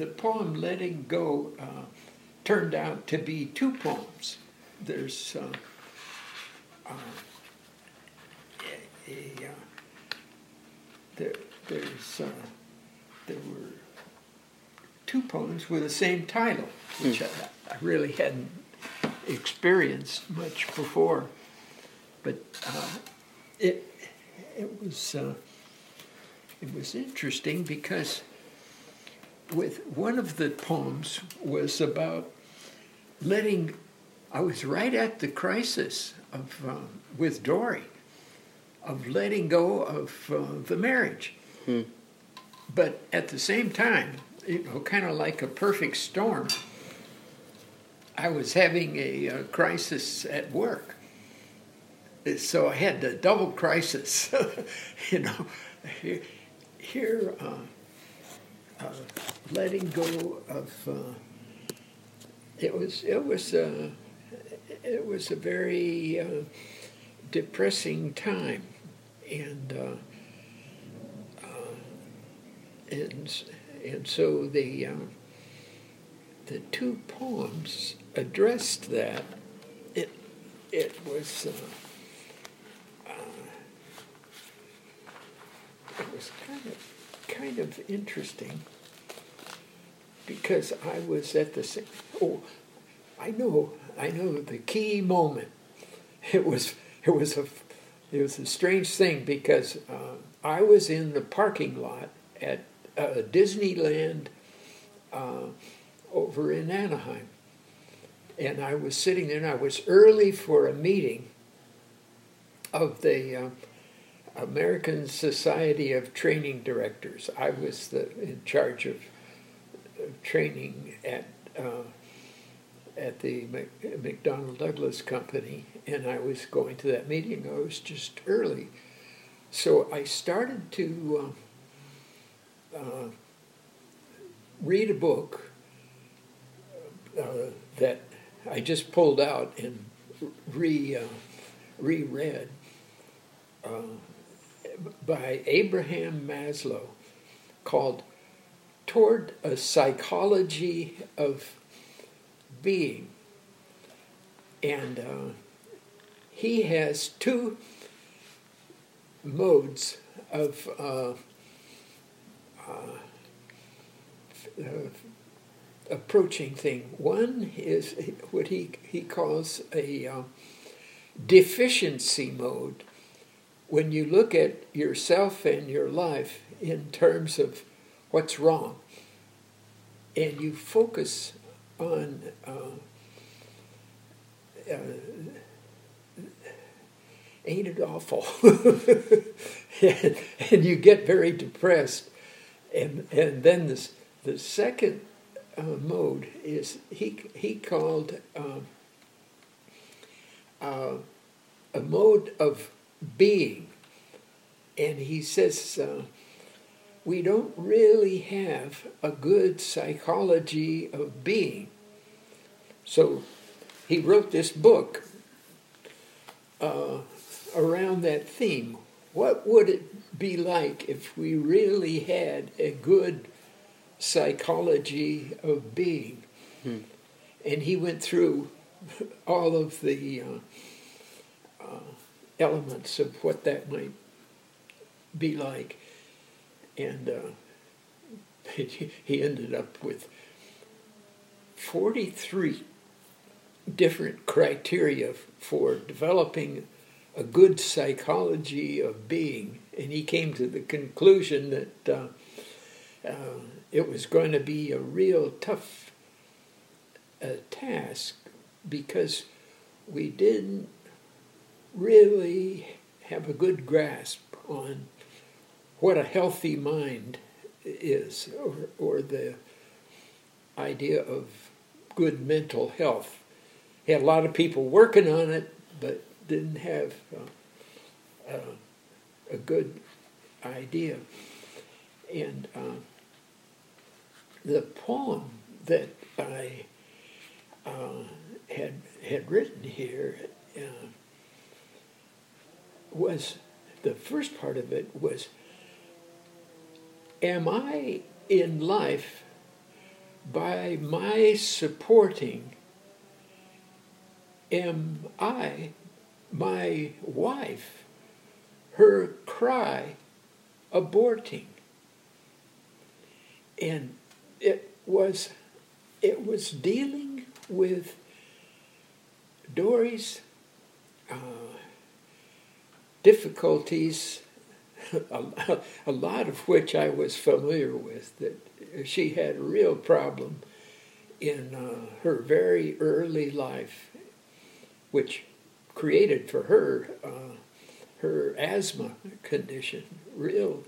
the poem Letting Go uh, turned out to be two poems. There's uh, uh, a, a uh, there, there's uh, there were two poems with the same title, which mm. I, I, really hadn't experienced much before. But uh, it it was uh, it was interesting because with one of the poems was about letting. I was right at the crisis of uh, with Dory, of letting go of uh, the marriage, hmm. but at the same time, you know, kind of like a perfect storm. I was having a, a crisis at work, so I had the double crisis. you know, here, here uh, uh, letting go of uh, it was it was uh, it was a very uh, depressing time, and uh, and and so the the two poems addressed that. It it was. it was kind of kind of interesting because I was at the same. Oh, I know, I know the key moment. It was, it was a, it was a strange thing because uh, I was in the parking lot at uh, Disneyland uh, over in Anaheim, and I was sitting there. and I was early for a meeting of the uh, American Society of Training Directors. I was the, in charge of training at uh, at the McDonnell Douglas Company, and I was going to that meeting. I was just early, so I started to uh, uh, read a book uh, that I just pulled out and re uh, reread uh, by Abraham Maslow called Toward a Psychology of Being. And uh, he has two modes of uh, uh, approaching thing. One is what he, he calls a uh, deficiency mode, when you look at yourself and your life in terms of what's wrong, and you focus on uh, uh, ain't it awful? and, and, you get very depressed. And, and then this, the second uh, mode is he, he called um, uh, a mode of being. And he says, uh, we don't really have a good psychology of being. So he wrote this book uh, around that theme. What would it be like if we really had a good psychology of being? Hmm. And he went through all of the uh, uh, elements of what that might be like. And uh, he ended up with 43 different criteria for developing a good psychology of being. And he came to the conclusion that uh, uh, it was going to be a real tough uh, task because we didn't really have a good grasp on what a healthy mind is, or, or the idea of good mental health. He had a lot of people working on it, but didn't have uh, uh, a good idea. And uh, the poem that I uh, had had written here uh, was the first part of it was Am I in life by my supporting am I, my wife, her cry aborting. And it was it was dealing with Dory's uh, difficulties, a, a lot of which I was familiar with, that she had a real problem in uh, her very early life, which created for her uh, her asthma condition, real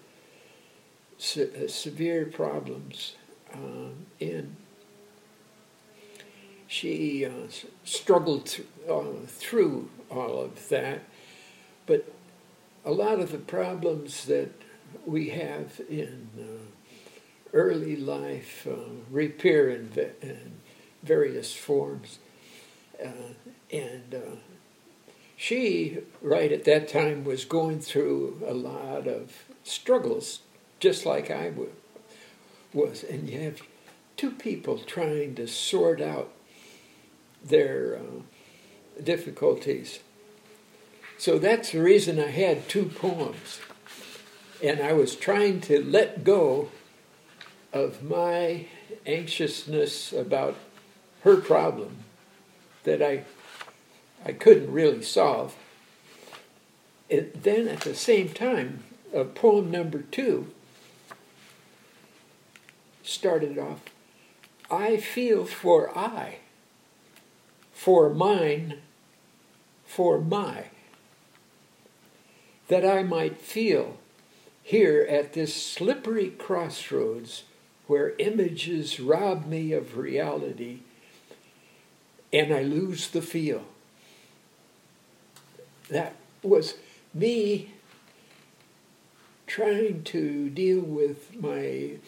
se- uh, severe problems, um, and she uh, struggled th- uh, through all of that. But a lot of the problems that we have in uh, early life uh, reappear in, in, various forms. Uh, and uh, she, right at that time, was going through a lot of struggles, just like I w- was. And you have two people trying to sort out their uh, difficulties. So that's the reason I had two poems. And I was trying to let go of my anxiousness about her problem that I, I couldn't really solve. And then at the same time, uh, poem number two started off I feel for I, for mine, for my, that I might feel here at this slippery crossroads where images rob me of reality and I lose the feel. That was me trying to deal with my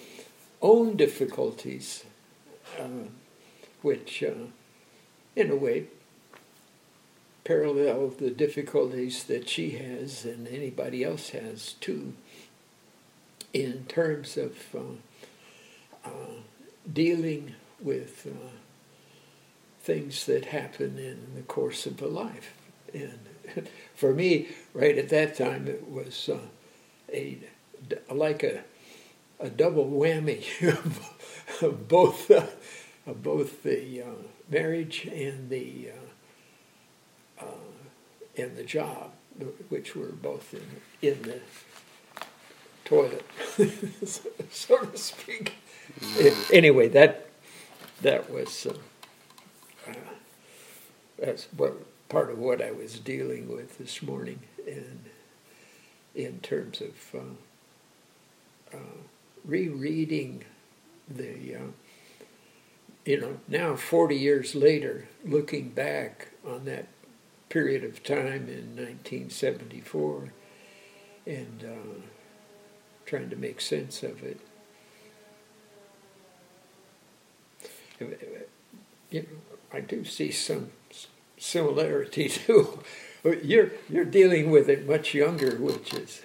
own difficulties, uh, which, uh, in a way, parallel the difficulties that she has and anybody else has too, in terms of uh, uh, dealing with uh, things that happen in the course of a life. And for me, right at that time, it was uh, a like a a double whammy of, both uh, of both the uh, marriage and the and the job, which were both in in the toilet, so to speak. Mm. Anyway, that that was uh, uh, that's what part of what I was dealing with this morning, in in terms of uh, uh rereading the. Uh, you know, now 40 years later, looking back on that period of time in 1974 and uh, trying to make sense of it. You know, I do see some similarity too. You're you're dealing with it much younger, which is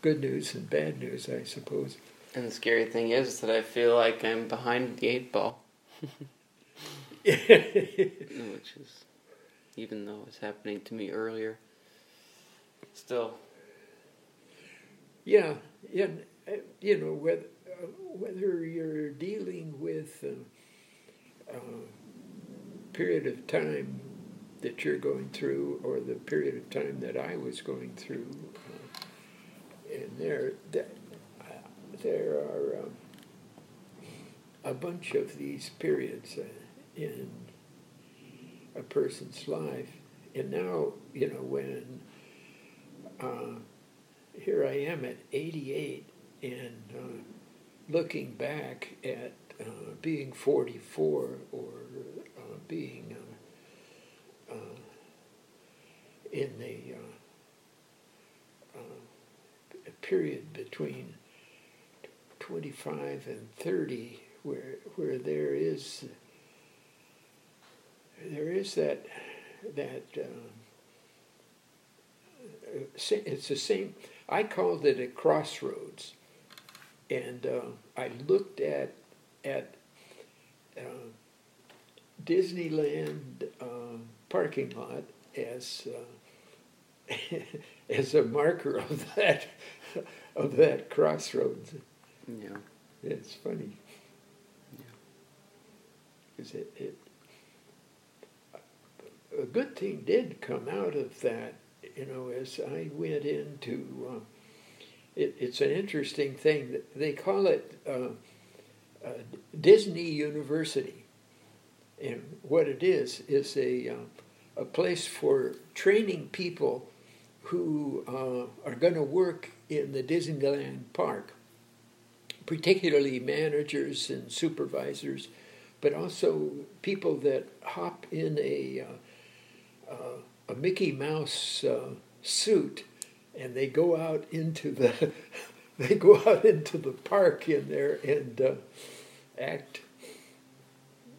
good news and bad news, I suppose. And the scary thing is that I feel like I'm behind the eight ball. which is, even though it's happening to me earlier, still. Yeah, yeah, uh, you know whether uh, whether you're dealing with. Uh, uh, period of time that you're going through, or the period of time that I was going through, uh, and there, that, uh, there are um, a bunch of these periods in a person's life, and now you know when uh, here I am at 88 and uh, looking back at uh, being 44 or uh, being uh, uh, in the period between 25 and 30 where where there is there is that that uh, it's the same I called it a crossroads and uh, I looked at at Disneyland uh, parking lot as uh, as a marker of that of that crossroads. Yeah. It's funny. Yeah, Because it, it, good thing did come out of that, you know, as I went into, uh, it, it's an interesting thing. They call it uh, uh, Disney University. And what it is, is a, uh, a place for training people who uh, are going to work in the Disneyland park, particularly managers and supervisors, but also people that hop in a, uh, a Mickey Mouse uh, suit and they go out into the they go out into the park in there and uh, act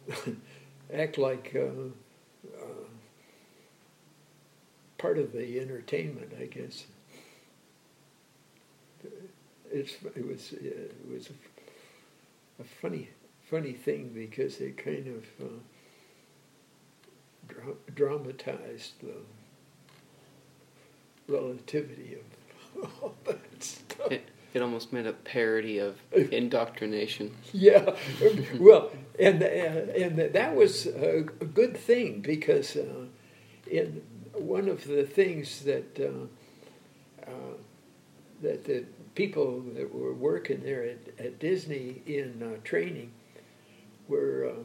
act like uh, uh, part of the entertainment, I guess. It's it was it was a, a funny funny thing because it kind of uh, dra- dramatized the relativity of all that stuff. It, it almost made a parody of indoctrination. Yeah, well, and uh, and that was a good thing because uh, in one of the things that uh, uh, that the people that were working there at, at Disney in uh, training were uh,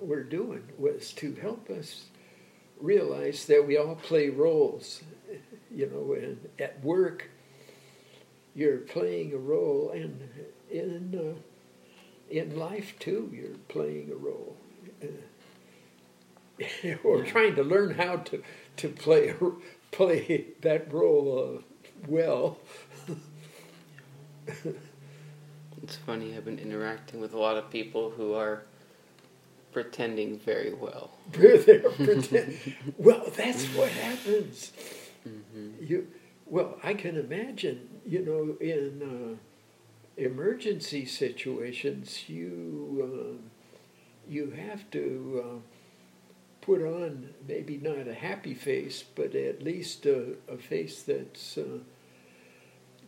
were doing was to help us realize that we all play roles, you know, and at work you're playing a role, and in uh, in life too, you're playing a role, uh, or trying to learn how to to play play that role uh, well. it's funny. I've been interacting with a lot of people who are pretending very well. pretend. well, that's what happens. Mm-hmm. You well, I can imagine, you know, in uh, emergency situations, you uh, you have to uh, put on maybe not a happy face, but at least a, a face that's uh,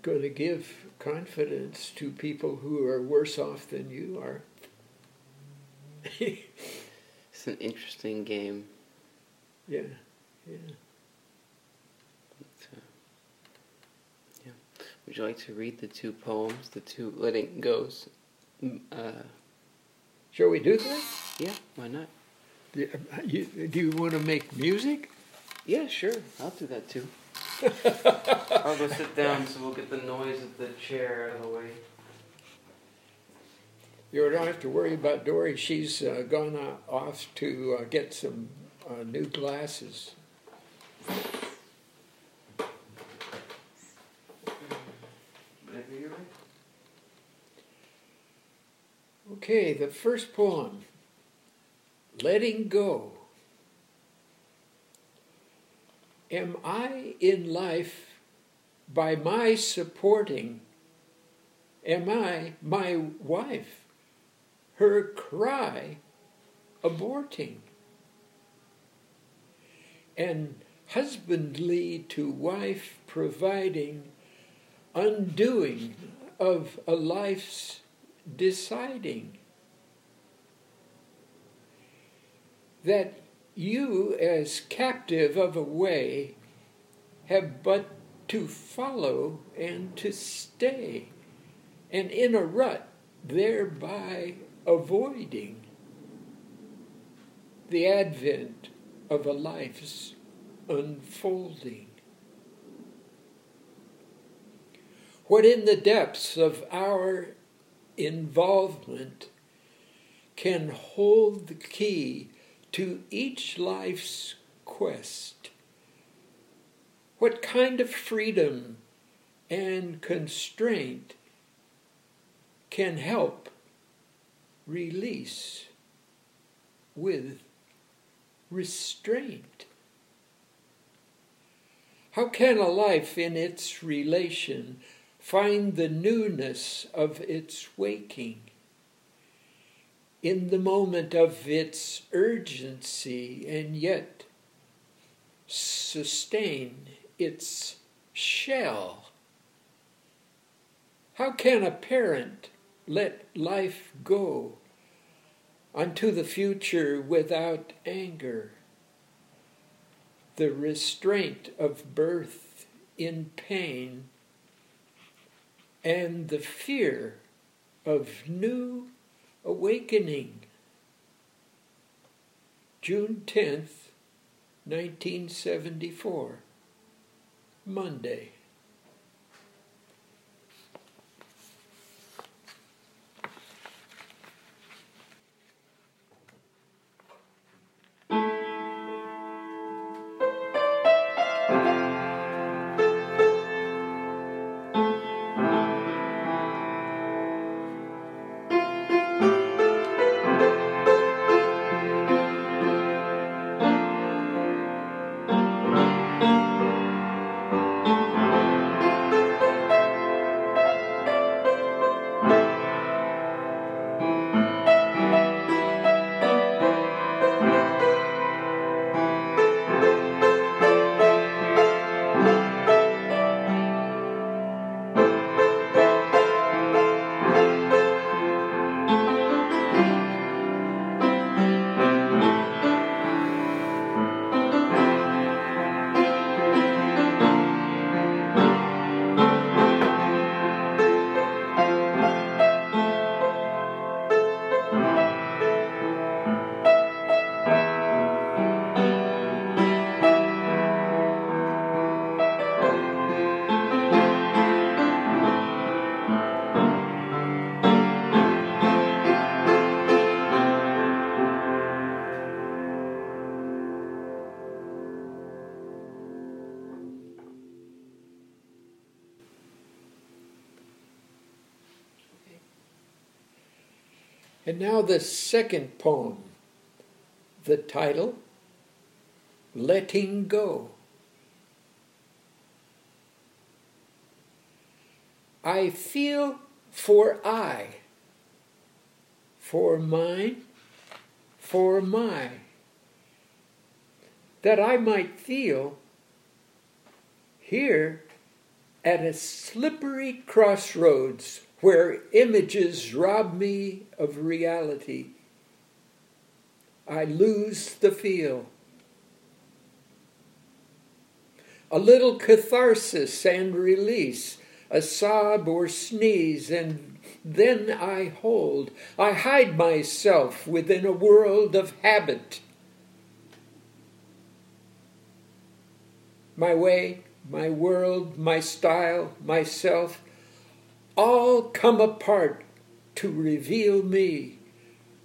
going to give confidence to people who are worse off than you are. it's an interesting game. Yeah, yeah. Yeah. Would you like to read the two poems, the two letting goes? Uh, Shall we do that? Yeah, why not? Do you, do you want to make music? Yeah, sure. I'll do that too. I'll go sit down so we'll get the noise of the chair out of the way. You don't have to worry about Dory. She's uh, gone off to uh, get some uh, new glasses. Okay, the first poem, Letting Go. Am I in life by my supporting? Am I my wife, her cry aborting? And husbandly to wife providing, undoing of a life's deciding that you, as captive of a way, have but to follow and to stay, and in a rut, thereby avoiding the advent of a life's unfolding. What in the depths of our involvement can hold the key to each life's quest. What kind of freedom and constraint can help release with restraint? How can a life in its relation find the newness of its waking. in the moment of its urgency and yet sustain its shell? How can a parent let life go unto the future without anger? The restraint of birth in pain and the fear of new awakening. June 10th, 1974, Monday. And now the second poem, the title, Letting Go. I feel for I, for mine, for my, that I might feel here at a slippery crossroads where images rob me of reality. I lose the feel. A little catharsis and release, a sob or sneeze, and then I hold. I hide myself within a world of habit. My way, my world, my style, myself all come apart to reveal me,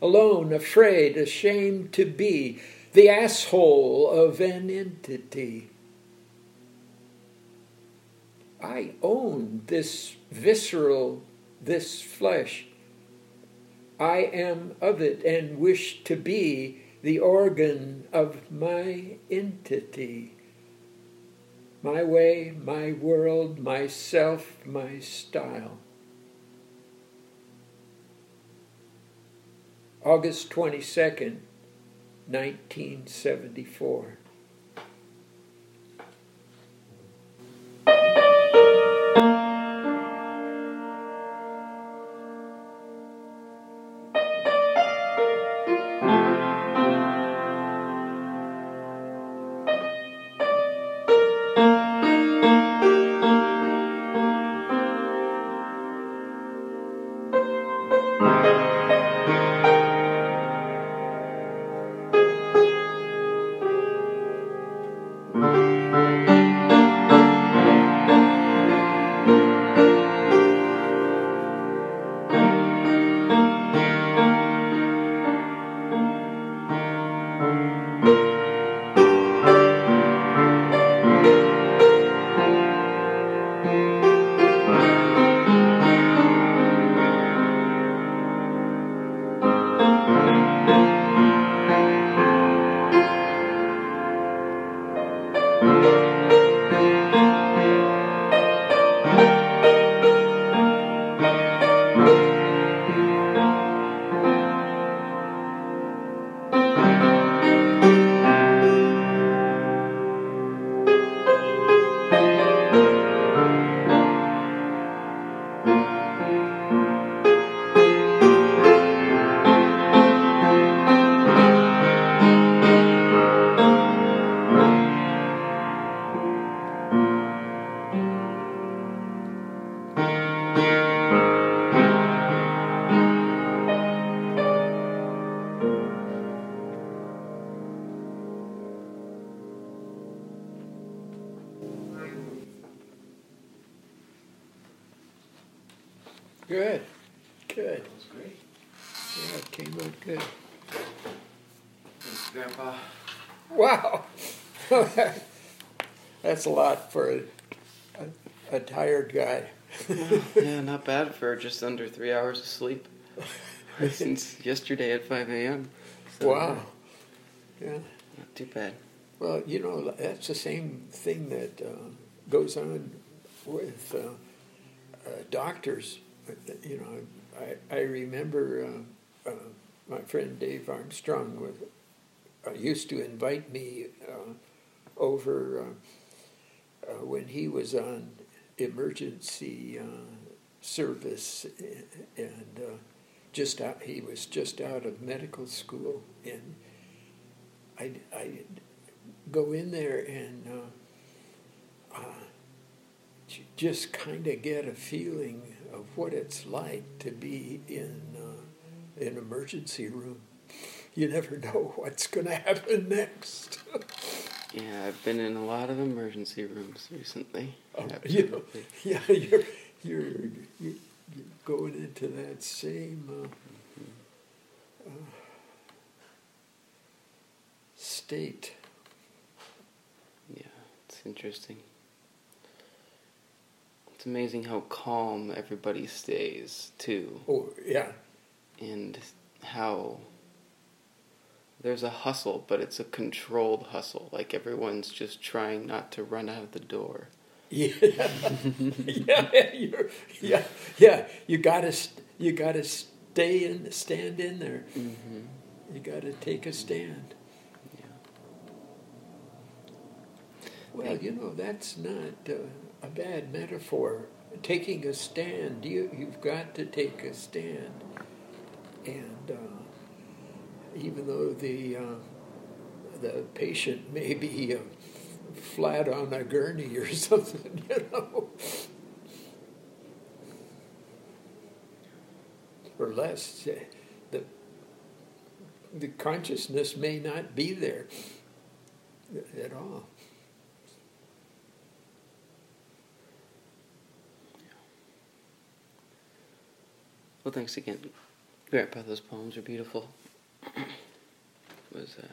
alone, afraid, ashamed to be the asshole of an entity. I own this visceral, this flesh. I am of it and wish to be the organ of my entity. My way, my world, myself, my style. August 22nd, 1974. Good. Good. That was great. Yeah, it came out good. Thanks, Grandpa. Wow. That's a lot for a, a, a tired guy. yeah, not bad for just under three hours of sleep since yesterday at 5 a.m. So, Wow. Yeah. Not too bad. Well, you know, that's the same thing that uh, goes on with uh, uh, doctors. You know, I, I remember uh, uh, my friend Dave Armstrong was, uh, used to invite me uh, over uh, uh, when he was on emergency service and just out, he was just out of medical school and I, I go in there and uh, just kind of get a feeling of what it's like to be in uh, an emergency room. You never know what's going to happen next. Yeah, I've been in a lot of emergency rooms recently. Um, you know, yeah, you're, you're, you're going into that same uh, uh, state. Yeah, it's interesting. It's amazing how calm everybody stays, too. Oh, yeah. and how there's a hustle, but it's a controlled hustle. Like everyone's just trying not to run out of the door. Yeah, yeah, yeah, yeah. You gotta, you gotta stay in, stand in there. Mm-hmm. You gotta take a stand. Yeah. Well, you know that's not uh, a bad metaphor. Taking a stand, you you've got to take a stand, and uh, even though the uh, the patient may be uh, flat on a gurney or something, you know, or less, uh, the the consciousness may not be there at all. Well, thanks again, Grandpa. Those poems are beautiful. it was a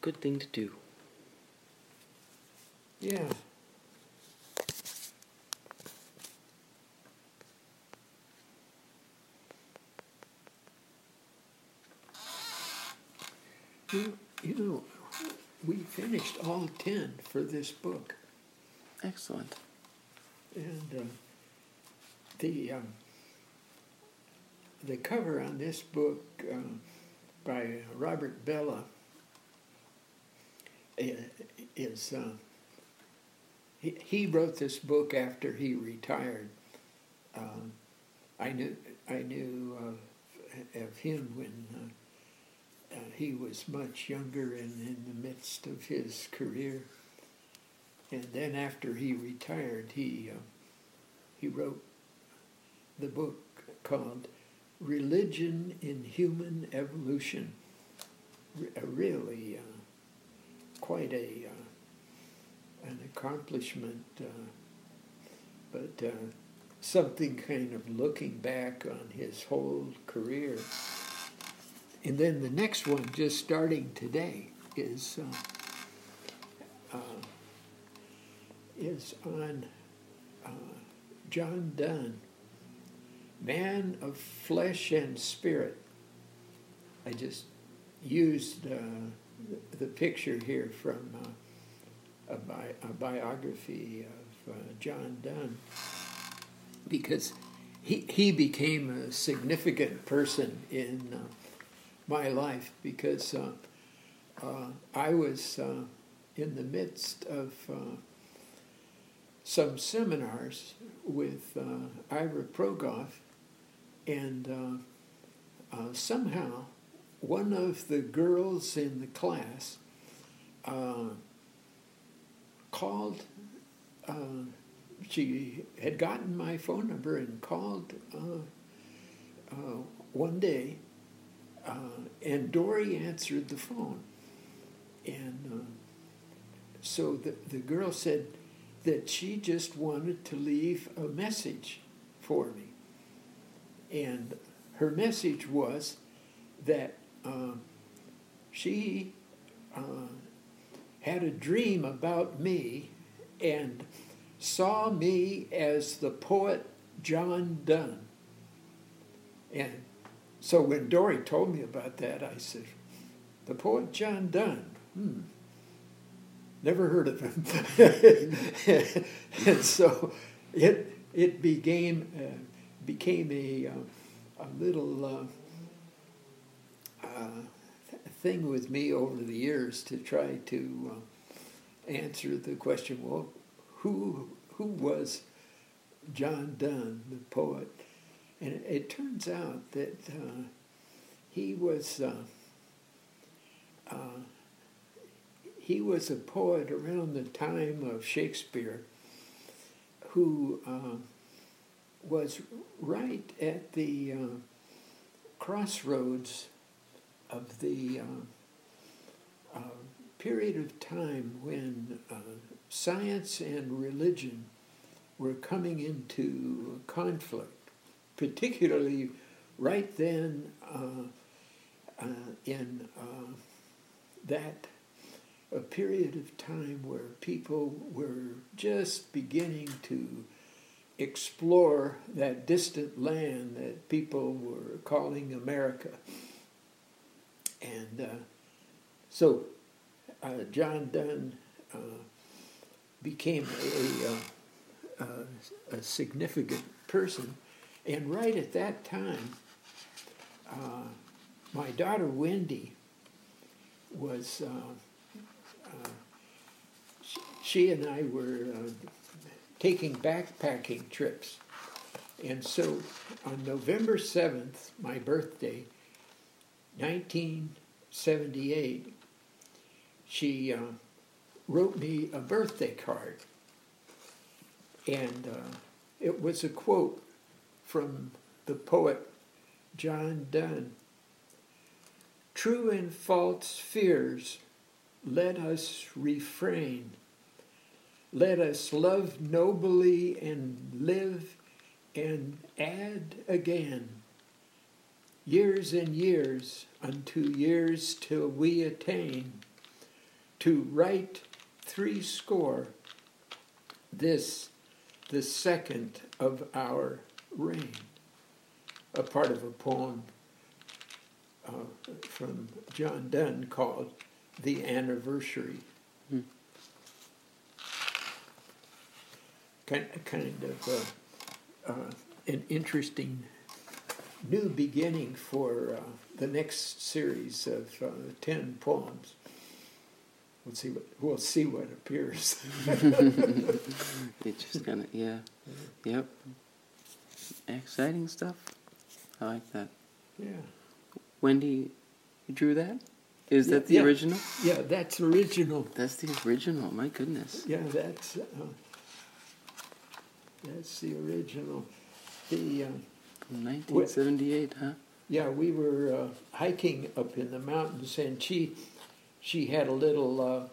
good thing to do. Yeah. You, you know, we finished all ten for this book, Excellent. and uh, the um, the cover on this book um, by Robert Bellah is uh, he, he wrote this book after he retired. Um, I knew I knew of, of him when uh, uh, he was much younger and in the midst of his career, and then after he retired, he uh, he wrote the book called "Religion in Human Evolution." Re- a really uh, quite a uh, an accomplishment, uh, but uh, something kind of looking back on his whole career. And then the next one, just starting today, is uh, uh, is on uh, John Donne, man of flesh and spirit. I just used uh, the, picture here from uh, a, bi- a biography of uh, John Donne because he, he became a significant person in uh, my life because uh, uh, I was in the midst of some seminars with Ira Progoff, and uh, uh, somehow one of the girls in the class uh, called. Uh, she had gotten my phone number and called uh, uh, one day, and Dory answered the phone. And so the, the girl said that she just wanted to leave a message for me. And her message was that um, she uh, had a dream about me and saw me as the poet John Donne. And so when Dory told me about that, I said, the poet John Donne, hmm, never heard of him. and so it, it became, uh, became a, uh, a little uh, uh thing with me over the years to try to uh, answer the question, well, who, who was John Donne, the poet? And it, it turns out that uh, he was he was a poet around the time of Shakespeare who uh, was right at the uh, crossroads of the uh, uh, period of time when uh, science and religion were coming into conflict, particularly right then uh, in that a period of time where people were just beginning to explore that distant land that people were calling America. And uh, so uh, John Donne uh, became a, uh, uh, a, significant person. And right at that time, uh, my daughter Wendy was, she and I were taking backpacking trips. And so on November 7th, my birthday, 1978, she uh, wrote me a birthday card. And uh, it was a quote from the poet John Donne True and false fears, let us refrain. Let us love nobly and live and add again years and years unto years till we attain to write three score this the second of our reign. A part of a poem uh, from john donne called the anniversary kind, kind of uh, uh, an interesting new beginning for uh, the next series of uh, 10 poems. We'll see what, we'll see what appears. it's just kind of, yeah. Yep. Exciting stuff. I like that. Yeah. Wendy, you drew that? Is yeah, that the yeah. original? Yeah, that's original. That's the original. My goodness. Yeah, that's uh, that's the original. The uh, 1978, huh? Yeah, we were uh, hiking up in the mountains, and she she had a little. Uh,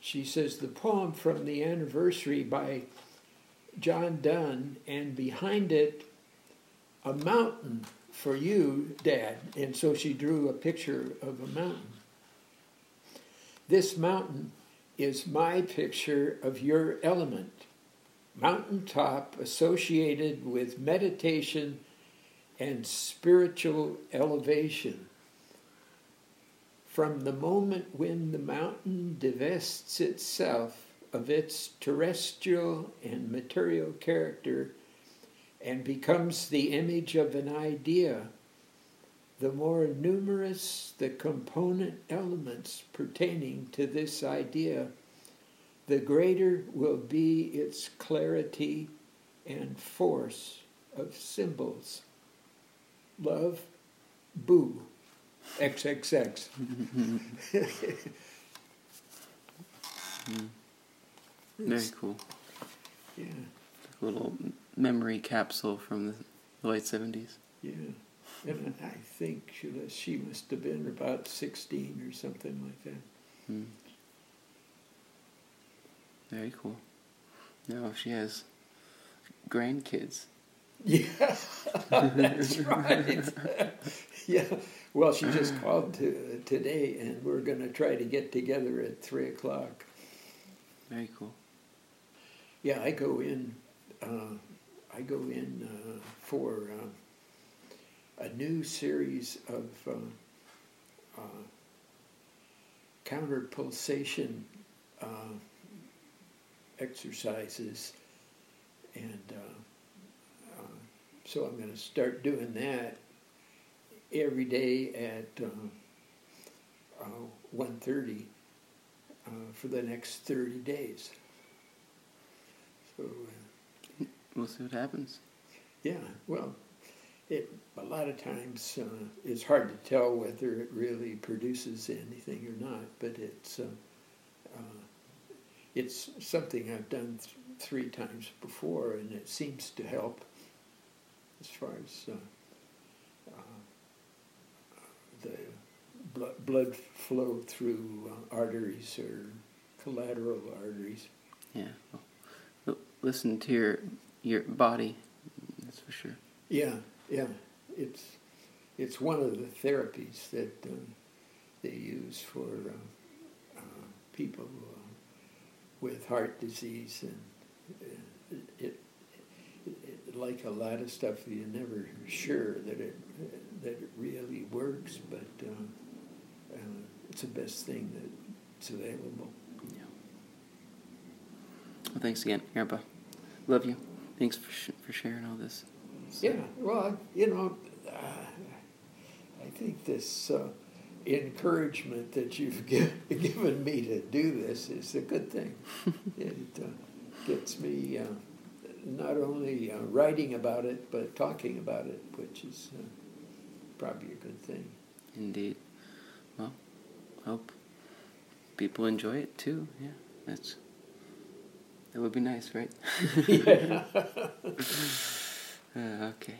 she says the poem from the anniversary by John Donne, and behind it, a mountain for you, Dad. And so she drew a picture of a mountain. This mountain is my picture of your element. Mountaintop associated with meditation and spiritual elevation. From the moment when the mountain divests itself of its terrestrial and material character and becomes the image of an idea, the more numerous the component elements pertaining to this idea, the greater will be its clarity and force of symbols love, boo, XXX. Very cool. Yeah. A little memory capsule from the late 70s. Yeah. And I think she, she must have been about 16 or something like that. Hmm. Very cool. Now, she has grandkids, Yeah, that's right. yeah. Well, she just called to, today, and we're going to try to get together at three o'clock. Very cool. Yeah, I go in. Uh, I go in uh, for uh, a new series of uh, uh, counter pulsation uh, exercises, and uh, uh, so I'm going to start doing that every day at uh, uh, 1.30 uh, for the next 30 days. So, uh, We'll see what happens. yeah, well, it, a lot of times uh, it's hard to tell whether it really produces anything or not, but it's, it's something I've done th- three times before, and it seems to help as far as uh, uh, the blood, blood flow through uh, arteries or collateral arteries. Yeah. Well, listen to your your body. That's for sure. Yeah, yeah, it's it's one of the therapies that um, they use for uh, uh, people with heart disease, and uh, it, it, it, like a lot of stuff, you're never sure that it that it really works, but uh, uh, it's the best thing that's available. Yeah. Well, thanks again, Grandpa. Love you. Thanks for sh- for sharing all this. Yeah, well, you know, uh, I think this uh, encouragement that you've gi- given me to do this is a good thing. it uh, gets me uh, not only uh, writing about it, but talking about it, which is uh, probably a good thing. Indeed. Well, hope people enjoy it too. Yeah, that's that would be nice, right? yeah. Uh, okay.